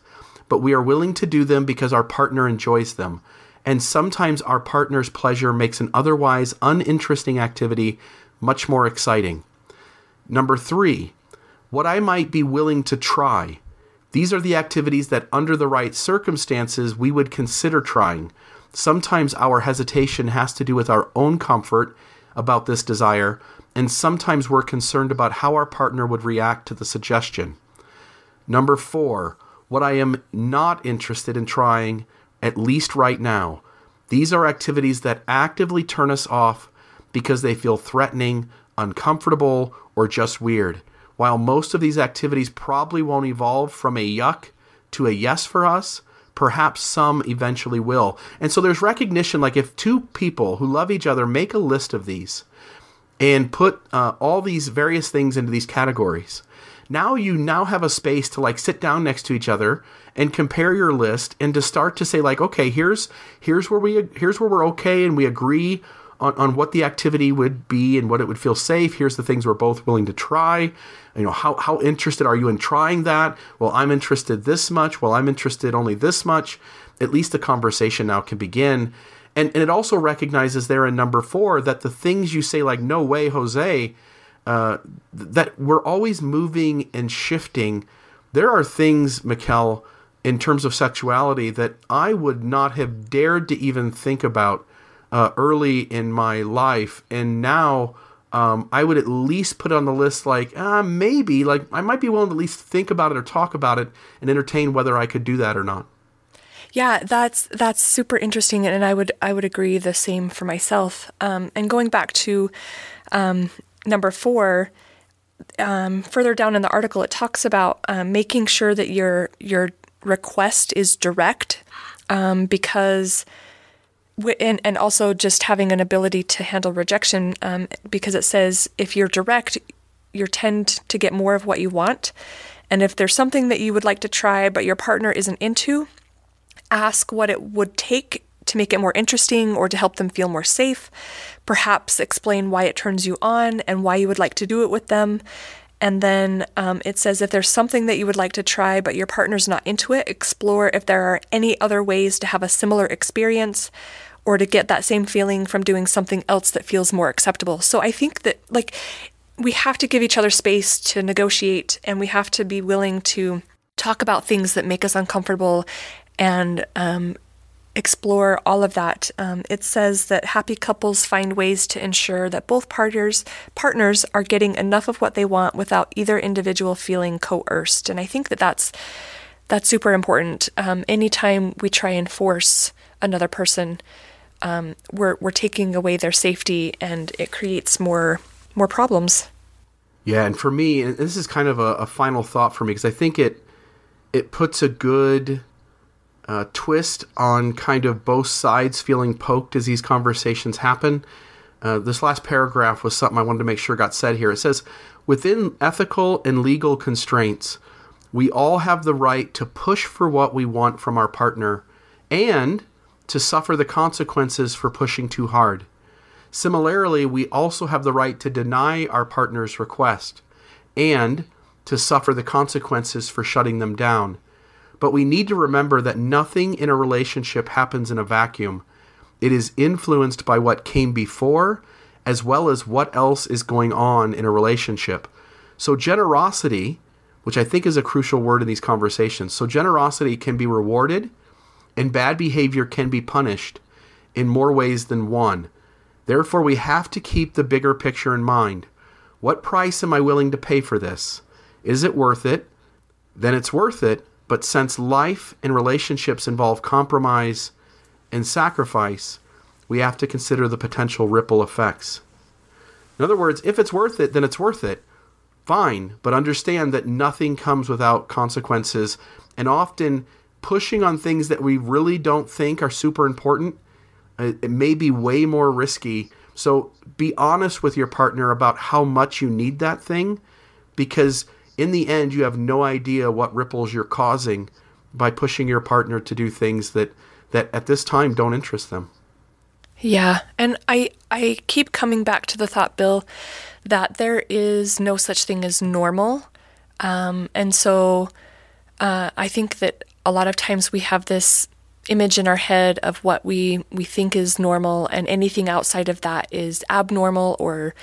but we are willing to do them because our partner enjoys them. And sometimes our partner's pleasure makes an otherwise uninteresting activity much more exciting. Number three, what I might be willing to try. These are the activities that, under the right circumstances, we would consider trying. Sometimes our hesitation has to do with our own comfort about this desire, and sometimes we're concerned about how our partner would react to the suggestion. Number four, what I am not interested in trying, at least right now. These are activities that actively turn us off because they feel threatening, uncomfortable, or just weird. While most of these activities probably won't evolve from a yuck to a yes for us, perhaps some eventually will. And so there's recognition like if two people who love each other make a list of these and put uh, all these various things into these categories, now you now have a space to like sit down next to each other and compare your list and to start to say like okay here's here's where we here's where we're okay and we agree on, on what the activity would be and what it would feel safe. Here's the things we're both willing to try. You know how, how interested are you in trying that? Well i'm interested this much. Well i'm interested only this much. At least the conversation now can begin. And, and it also recognizes there in number four that the things you say like no way jose uh, that we're always moving and shifting. There are things, Mekael, in terms of sexuality that I would not have dared to even think about uh, early in my life, and now um, I would at least put on the list like uh, maybe like I might be willing to at least think about it or talk about it and entertain whether I could do that or not. Yeah, that's that's super interesting, and I would I would agree the same for myself. Um, and going back to um, number four, um, further down in the article, it talks about um, making sure that your your request is direct, um, because, and and also just having an ability to handle rejection, um, because it says if you're direct, you tend to get more of what you want, and if there's something that you would like to try but your partner isn't into, ask what it would take to make it more interesting or to help them feel more safe. Perhaps explain why it turns you on and why you would like to do it with them. And then um, it says if there's something that you would like to try but your partner's not into it, explore if there are any other ways to have a similar experience or to get that same feeling from doing something else that feels more acceptable. So I think that, like, we have to give each other space to negotiate and we have to be willing to talk about things that make us uncomfortable and um, explore all of that. Um, it says that happy couples find ways to ensure that both partners partners are getting enough of what they want without either individual feeling coerced. And I think that that's that's super important. Um, anytime we try and force another person, um, we're we're taking away their safety, and it creates more more problems. Yeah, and for me, and this is kind of a, a final thought for me because I think it it puts a good uh, twist on kind of both sides feeling poked as these conversations happen. Uh, this last paragraph was something I wanted to make sure got said here. It says, within ethical and legal constraints, we all have the right to push for what we want from our partner and to suffer the consequences for pushing too hard. Similarly, we also have the right to deny our partner's request and to suffer the consequences for shutting them down. But we need to remember that nothing in a relationship happens in a vacuum. It is influenced by what came before, as well as what else is going on in a relationship. So, generosity, which I think is a crucial word in these conversations, so generosity can be rewarded, and bad behavior can be punished in more ways than one. Therefore, we have to keep the bigger picture in mind. What price am I willing to pay for this? Is it worth it? Then it's worth it But since life and relationships involve compromise and sacrifice, we have to consider the potential ripple effects. In other words, if it's worth it, then it's worth it. Fine, but understand that nothing comes without consequences, and often pushing on things that we really don't think are super important, uh, it may be way more risky. So be honest with your partner about how much you need that thing, because in the end, you have no idea what ripples you're causing by pushing your partner to do things that, that at this time don't interest them. Yeah, and I I keep coming back to the thought, Bill, that there is no such thing as normal, um, and so uh, I think that a lot of times we have this image in our head of what we we think is normal, and anything outside of that is abnormal or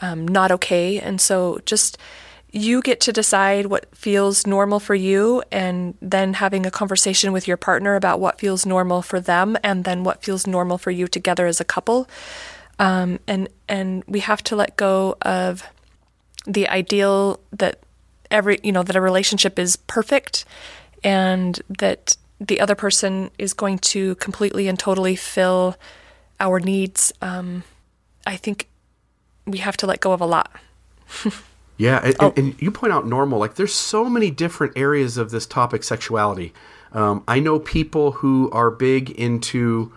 um, not okay, and so just you get to decide what feels normal for you and then having a conversation with your partner about what feels normal for them and then what feels normal for you together as a couple. Um, and and we have to let go of the ideal that every you know that a relationship is perfect and that the other person is going to completely and totally fill our needs um, i think we have to let go of a lot Yeah, and, oh. and, you point out normal. Like, there's so many different areas of this topic, sexuality. Um, I know people who are big into,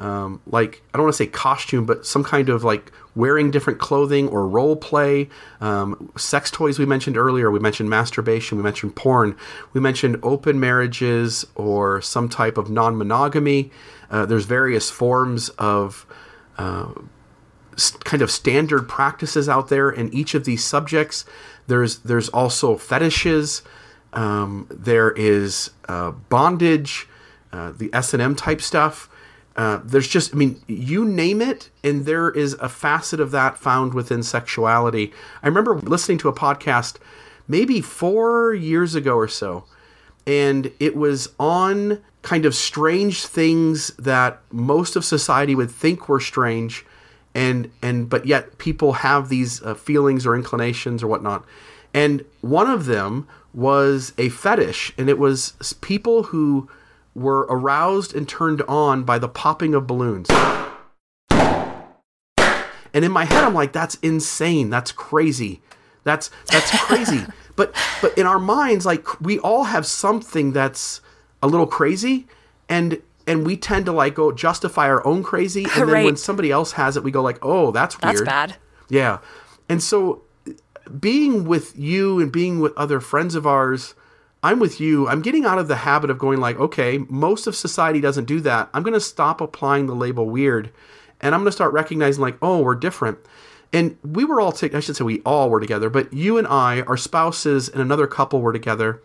um, like, I don't want to say costume, but some kind of like wearing different clothing or role play. Um, sex toys we mentioned earlier. We mentioned masturbation. We mentioned porn. We mentioned open marriages or some type of non monogamy. Uh, there's various forms of. Uh, kind of standard practices out there in each of these subjects. There's there's also fetishes. Um, there is uh, bondage, uh, the S and M type stuff. Uh, there's just, I mean, you name it, and there is a facet of that found within sexuality. I remember listening to a podcast maybe four years ago or so, and it was on kind of strange things that most of society would think were strange and and but yet people have these uh, feelings or inclinations or whatnot and one of them was a fetish and it was people who were aroused and turned on by the popping of balloons. And in my head i'm like that's insane. That's crazy. That's that's crazy. But but in our minds like we all have something that's a little crazy and and we tend to like go justify our own crazy and then right. when somebody else has it we go like oh that's weird. that's bad. Yeah. And so being with you and being with other friends of ours i'm with you. I'm getting out of the habit of going like okay most of society doesn't do that. I'm going to stop applying the label weird and i'm going to start recognizing like oh we're different. And we were all t- I should say we all were together but you and i our spouses and another couple were together.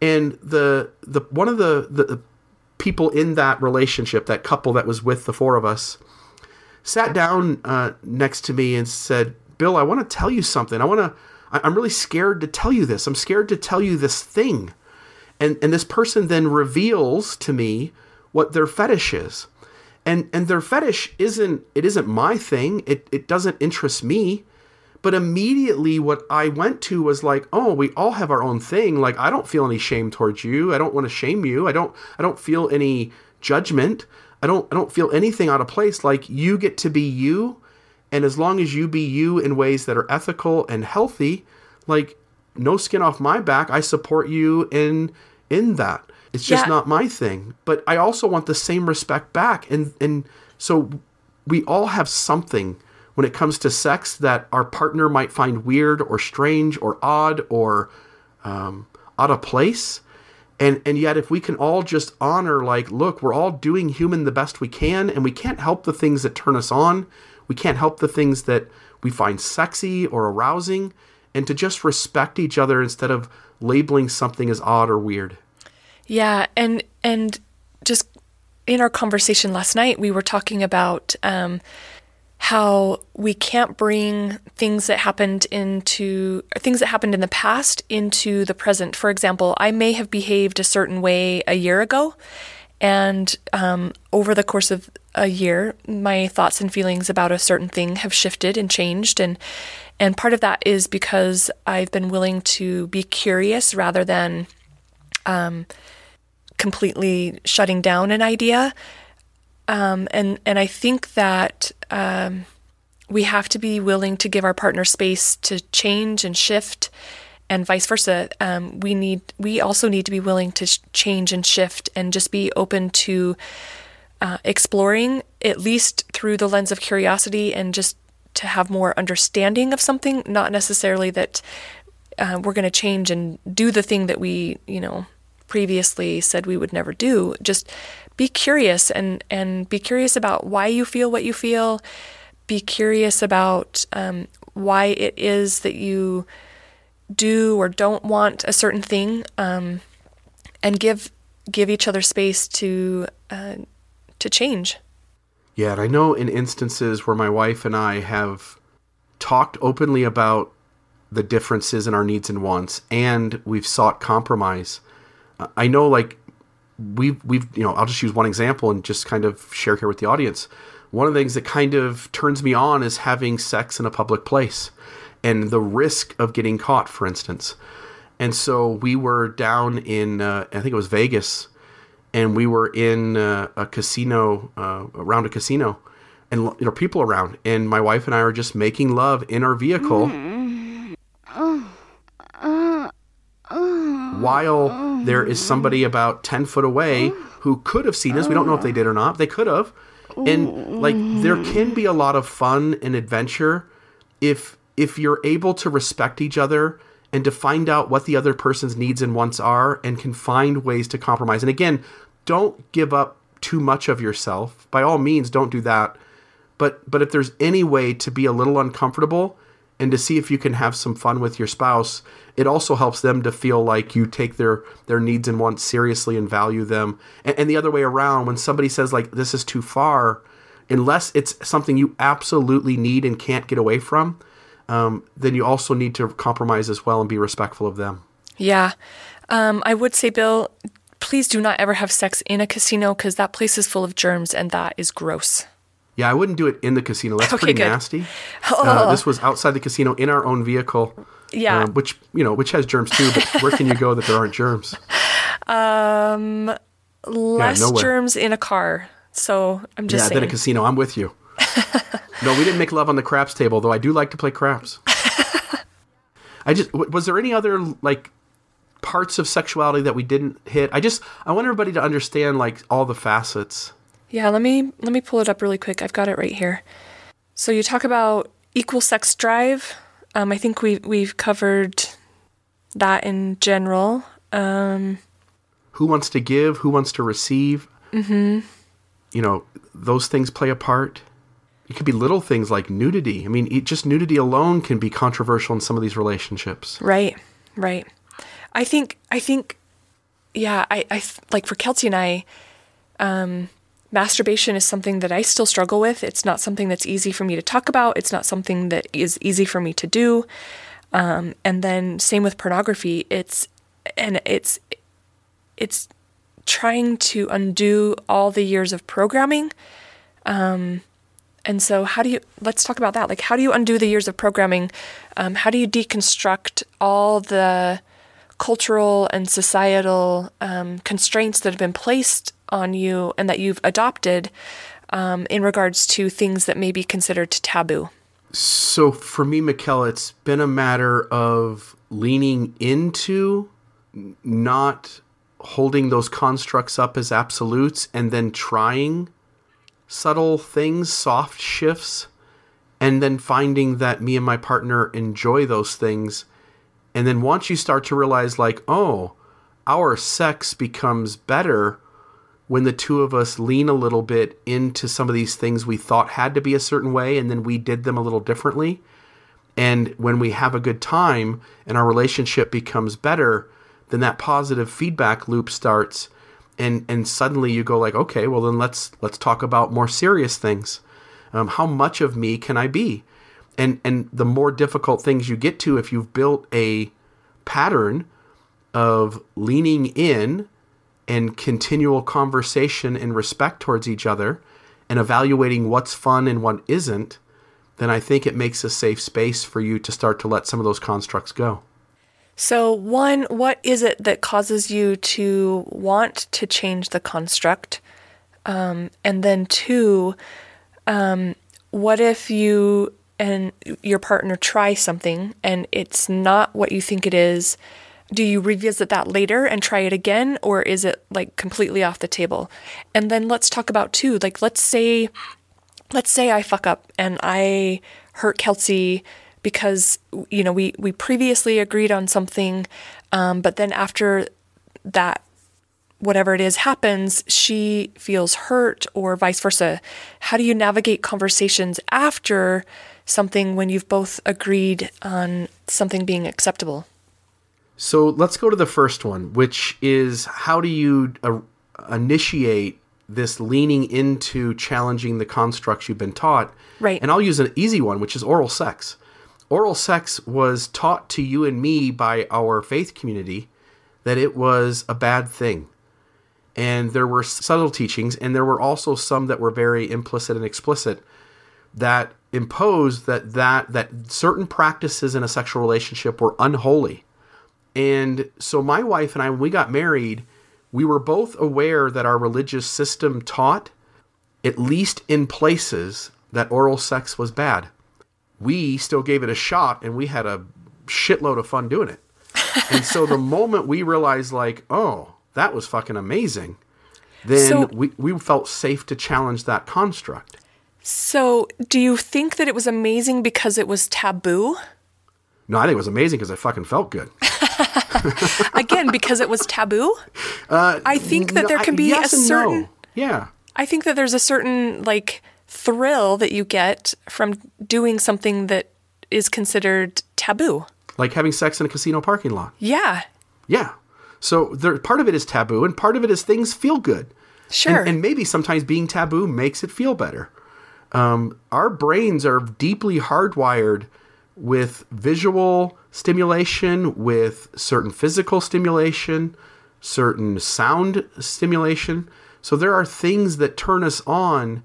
And the the one of the the people in that relationship, that couple that was with the four of us, sat down uh, next to me and said, Bill, I want to tell you something. I want to, I'm really scared to tell you this. I'm scared to tell you this thing. And, and this person then reveals to me what their fetish is. And, and their fetish isn't, it isn't my thing. It, it doesn't interest me. But immediately, what I went to was like, oh, we all have our own thing. Like, I don't feel any shame towards you. I don't want to shame you. I don't. I don't feel any judgment. I don't. I don't feel anything out of place. Like you get to be you, and as long as you be you in ways that are ethical and healthy, like no skin off my back. I support you in in that. It's just yeah. not my thing. But I also want the same respect back, and and so we all have something when it comes to sex that our partner might find weird or strange or odd or um, out of place. And, and yet, if we can all just honor, like, look, we're all doing human the best we can, and we can't help the things that turn us on. We can't help the things that we find sexy or arousing, and to just respect each other instead of labeling something as odd or weird. Yeah, and and just in our conversation last night, we were talking about um, how we can't bring things that happened into things that happened in the past into the present. For example, I may have behaved a certain way a year ago, and um, over the course of a year, my thoughts and feelings about a certain thing have shifted and changed, and and part of that is because I've been willing to be curious rather than um, completely shutting down an idea. Um, and and I think that um, we have to be willing to give our partner space to change and shift, and vice versa. Um, we need we also need to be willing to sh- change and shift, and just be open to uh, exploring at least through the lens of curiosity and just to have more understanding of something. Not necessarily that uh, we're going to change and do the thing that we you know previously said we would never do. Just be curious and and be curious about why you feel what you feel. Be curious about um, why it is that you do or don't want a certain thing, um, and give give each other space to uh, to change. Yeah, and I know in instances where my wife and I have talked openly about the differences in our needs and wants, and we've sought compromise. I know like we've we've you know I'll just use one example and just kind of share here with the audience. One of the things that kind of turns me on is having sex in a public place and the risk of getting caught, for instance. And so we were down in uh, I think it was Vegas, and we were in uh, a casino uh, around a casino, and you know people around, and my wife and I are just making love in our vehicle. While there is somebody about 10 foot away who could have seen us. We don't know if they did or not. They could have. And like there can be a lot of fun and adventure if if you're able to respect each other and to find out what the other person's needs and wants are and can find ways to compromise. And again, don't give up too much of yourself. By all means, don't do that. But but if there's any way to be a little uncomfortable and to see if you can have some fun with your spouse, it also helps them to feel like you take their their needs and wants seriously and value them. And, and the other way around, when somebody says like this is too far, unless it's something you absolutely need and can't get away from, um, then you also need to compromise as well and be respectful of them. Yeah. Um, I would say, Bill, please do not ever have sex in a casino because that place is full of germs and that is gross. Yeah, I wouldn't do it in the casino. That's Okay, pretty good. nasty. Uh, this was outside the casino in our own vehicle. Yeah. uh, which you know, which has germs too. But where can you go that there aren't germs? Um, less nowhere. germs in a car. So I'm just yeah, saying. then a casino. I'm with you. no, we didn't make love on the craps table, though. I do like to play craps. I just was there any other like parts of sexuality that we didn't hit? I just I want everybody to understand like all the facets. Yeah, let me let me pull it up really quick. I've got it right here. So you talk about equal sex drive. Um, I think we we've covered that in general. Um, Who wants to give? Who wants to receive? Mm-hmm. You know, those things play a part. It could be little things like nudity. I mean, just nudity alone can be controversial in some of these relationships. right, right. I think I think yeah. I I like for Kelsey and I. Um, masturbation is something that I still struggle with. It's not something that's easy for me to talk about. It's not something that is easy for me to do. Um, and then same with pornography. It's and it's it's trying to undo all the years of programming. Um, and so, how do you? Let's talk about that. Like, how do you undo the years of programming? Um, how do you deconstruct all the cultural and societal um, constraints that have been placed on you and that you've adopted um, in regards to things that may be considered taboo? So for me, Mekael, it's been a matter of leaning into not holding those constructs up as absolutes and then trying subtle things, soft shifts, and then finding that me and my partner enjoy those things. And then once you start to realize, like, oh, our sex becomes better when the two of us lean a little bit into some of these things we thought had to be a certain way and then we did them a little differently. And when we have a good time and our relationship becomes better, then that positive feedback loop starts and and suddenly you go like, okay, well then let's let's talk about more serious things. Um, how much of me can I be? And and the more difficult things you get to if you've built a pattern of leaning in and continual conversation and respect towards each other and evaluating what's fun and what isn't, then I think it makes a safe space for you to start to let some of those constructs go. So, one, what is it that causes you to want to change the construct? Um, and then, two, um, what if you and your partner try something and it's not what you think it is? Do you revisit that later and try it again, or is it like completely off the table? And then let's talk about two. Like, let's say, let's say I fuck up and I hurt Kelsey because you know we we previously agreed on something, um, but then after that whatever it is happens, she feels hurt or vice versa. How do you navigate conversations after something when you've both agreed on something being acceptable? So let's go to the first one, which is how do you uh, initiate this leaning into challenging the constructs you've been taught? Right. And I'll use an easy one, which is oral sex. Oral sex was taught to you and me by our faith community that it was a bad thing. And there were subtle teachings, and there were also some that were very implicit and explicit that imposed that that that certain practices in a sexual relationship were unholy. And so my wife and I when we got married, we were both aware that our religious system taught at least in places that oral sex was bad. We still gave it a shot and we had a shitload of fun doing it. and so the moment we realized like, "Oh, that was fucking amazing." Then So- we, we felt safe to challenge that construct. So, do you think that it was amazing because it was taboo? No, I think it was amazing because I fucking felt good. Again, because it was taboo? Uh, I think that No, there can be yes a and no. certain Yeah. I think that there's a certain like thrill that you get from doing something that is considered taboo. Like having sex in a casino parking lot. Yeah. Yeah. So there, part of it is taboo, and part of it is things feel good. Sure. And, and maybe sometimes being taboo makes it feel better. Um, our brains are deeply hardwired with visual stimulation, with certain physical stimulation, certain sound stimulation. So there are things that turn us on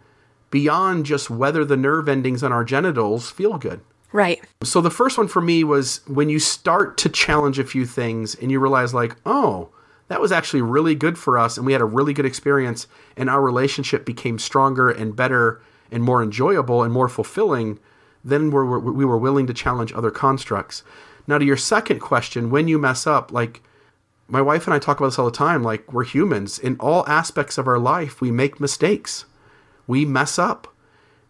beyond just whether the nerve endings on our genitals feel good. right. So the first one for me was when you start to challenge a few things and you realize like, oh, that was actually really good for us and we had a really good experience and our relationship became stronger and better and more enjoyable and more fulfilling, then we're, we're, we were willing to challenge other constructs. Now to your second question, when you mess up, like my wife and I talk about this all the time, like we're humans in all aspects of our life, we make mistakes. We mess up.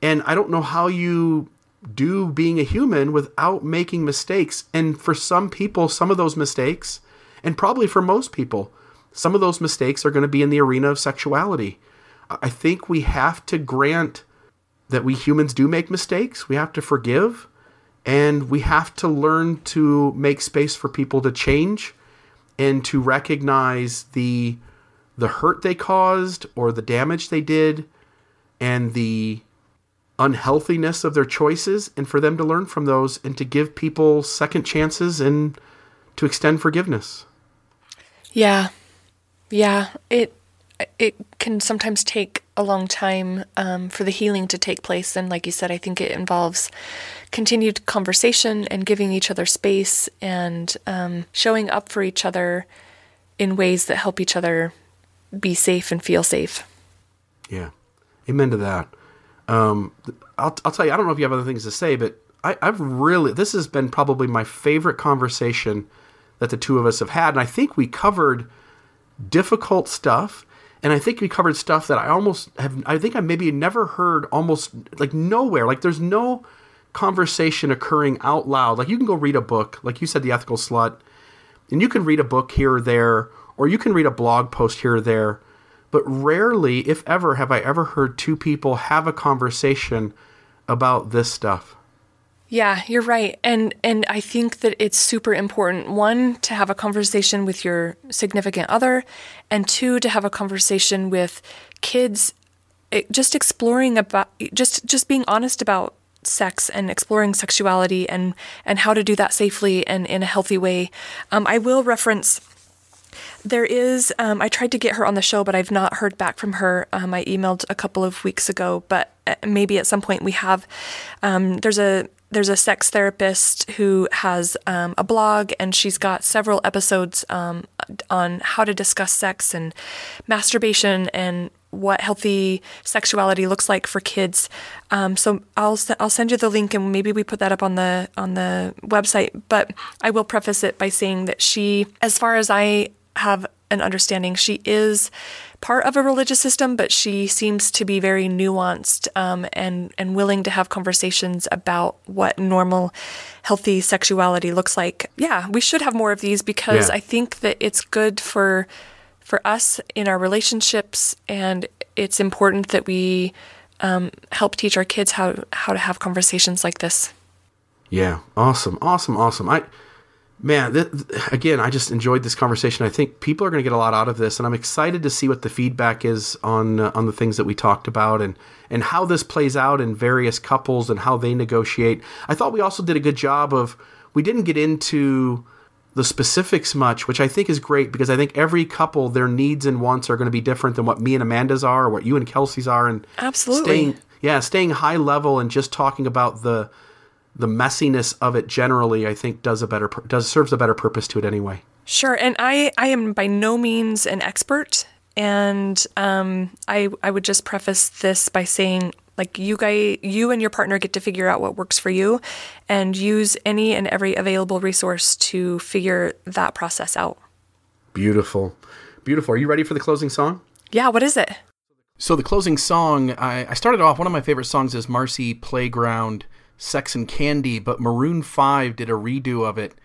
And I don't know how you do being a human without making mistakes. And for some people, some of those mistakes, and probably for most people, some of those mistakes are going to be in the arena of sexuality. I think we have to grant that we humans do make mistakes. We have to forgive. And we have to learn to make space for people to change and to recognize the the hurt they caused or the damage they did and the unhealthiness of their choices and for them to learn from those and to give people second chances and to extend forgiveness. Yeah. Yeah. It it can sometimes take a long time um, for the healing to take place. And like you said, I think it involves continued conversation and giving each other space and um, showing up for each other in ways that help each other be safe and feel safe. Yeah. Amen to that. Um, I'll, I'll tell you, I don't know if you have other things to say, but I, I've really, this has been probably my favorite conversation that the two of us have had. And I think we covered difficult stuff. And I think we covered stuff that I almost have, I think I maybe never heard almost like nowhere. Like there's no conversation occurring out loud. Like you can go read a book, like you said, The Ethical Slut, and you can read a book here or there, or you can read a blog post here or there. But rarely, if ever, have I ever heard two people have a conversation about this stuff. Yeah, you're right. And and I think that it's super important one to have a conversation with your significant other and two to have a conversation with kids it, just exploring about just just being honest about sex and exploring sexuality and and how to do that safely and in a healthy way. Um, I will reference there is, um, I tried to get her on the show, but I've not heard back from her. Um, I emailed a couple of weeks ago, but uh, maybe at some point we have. Um, there's a there's a sex therapist who has um, a blog, and she's got several episodes um, on how to discuss sex and masturbation and what healthy sexuality looks like for kids. Um, so I'll I'll send you the link, and maybe we put that up on the on the website. But I will preface it by saying that she, as far as I have an understanding, she is part of a religious system, but she seems to be very nuanced um, and and willing to have conversations about what normal, healthy sexuality looks like. Yeah, we should have more of these because Yeah. I think that it's good for for us in our relationships, and it's important that we um, help teach our kids how how to have conversations like this. Yeah, awesome, awesome, awesome. I, man, th- again, I just enjoyed this conversation. I think people are going to get a lot out of this, and I'm excited to see what the feedback is on uh, on the things that we talked about and and how this plays out in various couples and how they negotiate. I thought we also did a good job of we didn't get into the specifics much, which I think is great because I think every couple their needs and wants are going to be different than what me and Amanda's are or what you and Kelsey's are, and Absolutely. staying yeah staying high level and just talking about the the messiness of it generally i think does a better does serves a better purpose to it anyway Sure, and I I am by no means an expert, and um, I I would just preface this by saying like you guys you and your partner get to figure out what works for you, and use any and every available resource to figure that process out. beautiful beautiful are you ready for the closing song Yeah, what is it? So the closing song, I, I started off. One of my favorite songs is Marcy Playground, Sex and Candy, but Maroon Five did a redo of it,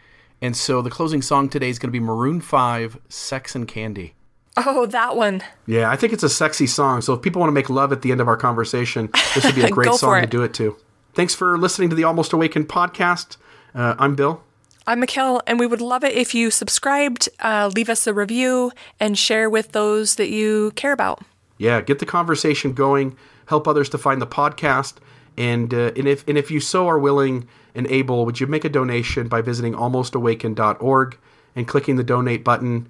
and so the closing song today is going to be Maroon Five, Sex and Candy. Oh, that one. yeah i think it's a sexy song. So if people want to make love at the end of our conversation this would be a great song to do it to. Thanks for listening to the almost awakened podcast. Uh, i'm bill. I'm Mekael, and we would love it if you subscribed, uh, leave us a review, and share with those that you care about. yeah get the conversation going. Help others to find the podcast and uh, and if and if you so are willing and able would you make a donation by visiting almostawaken.org and clicking the donate button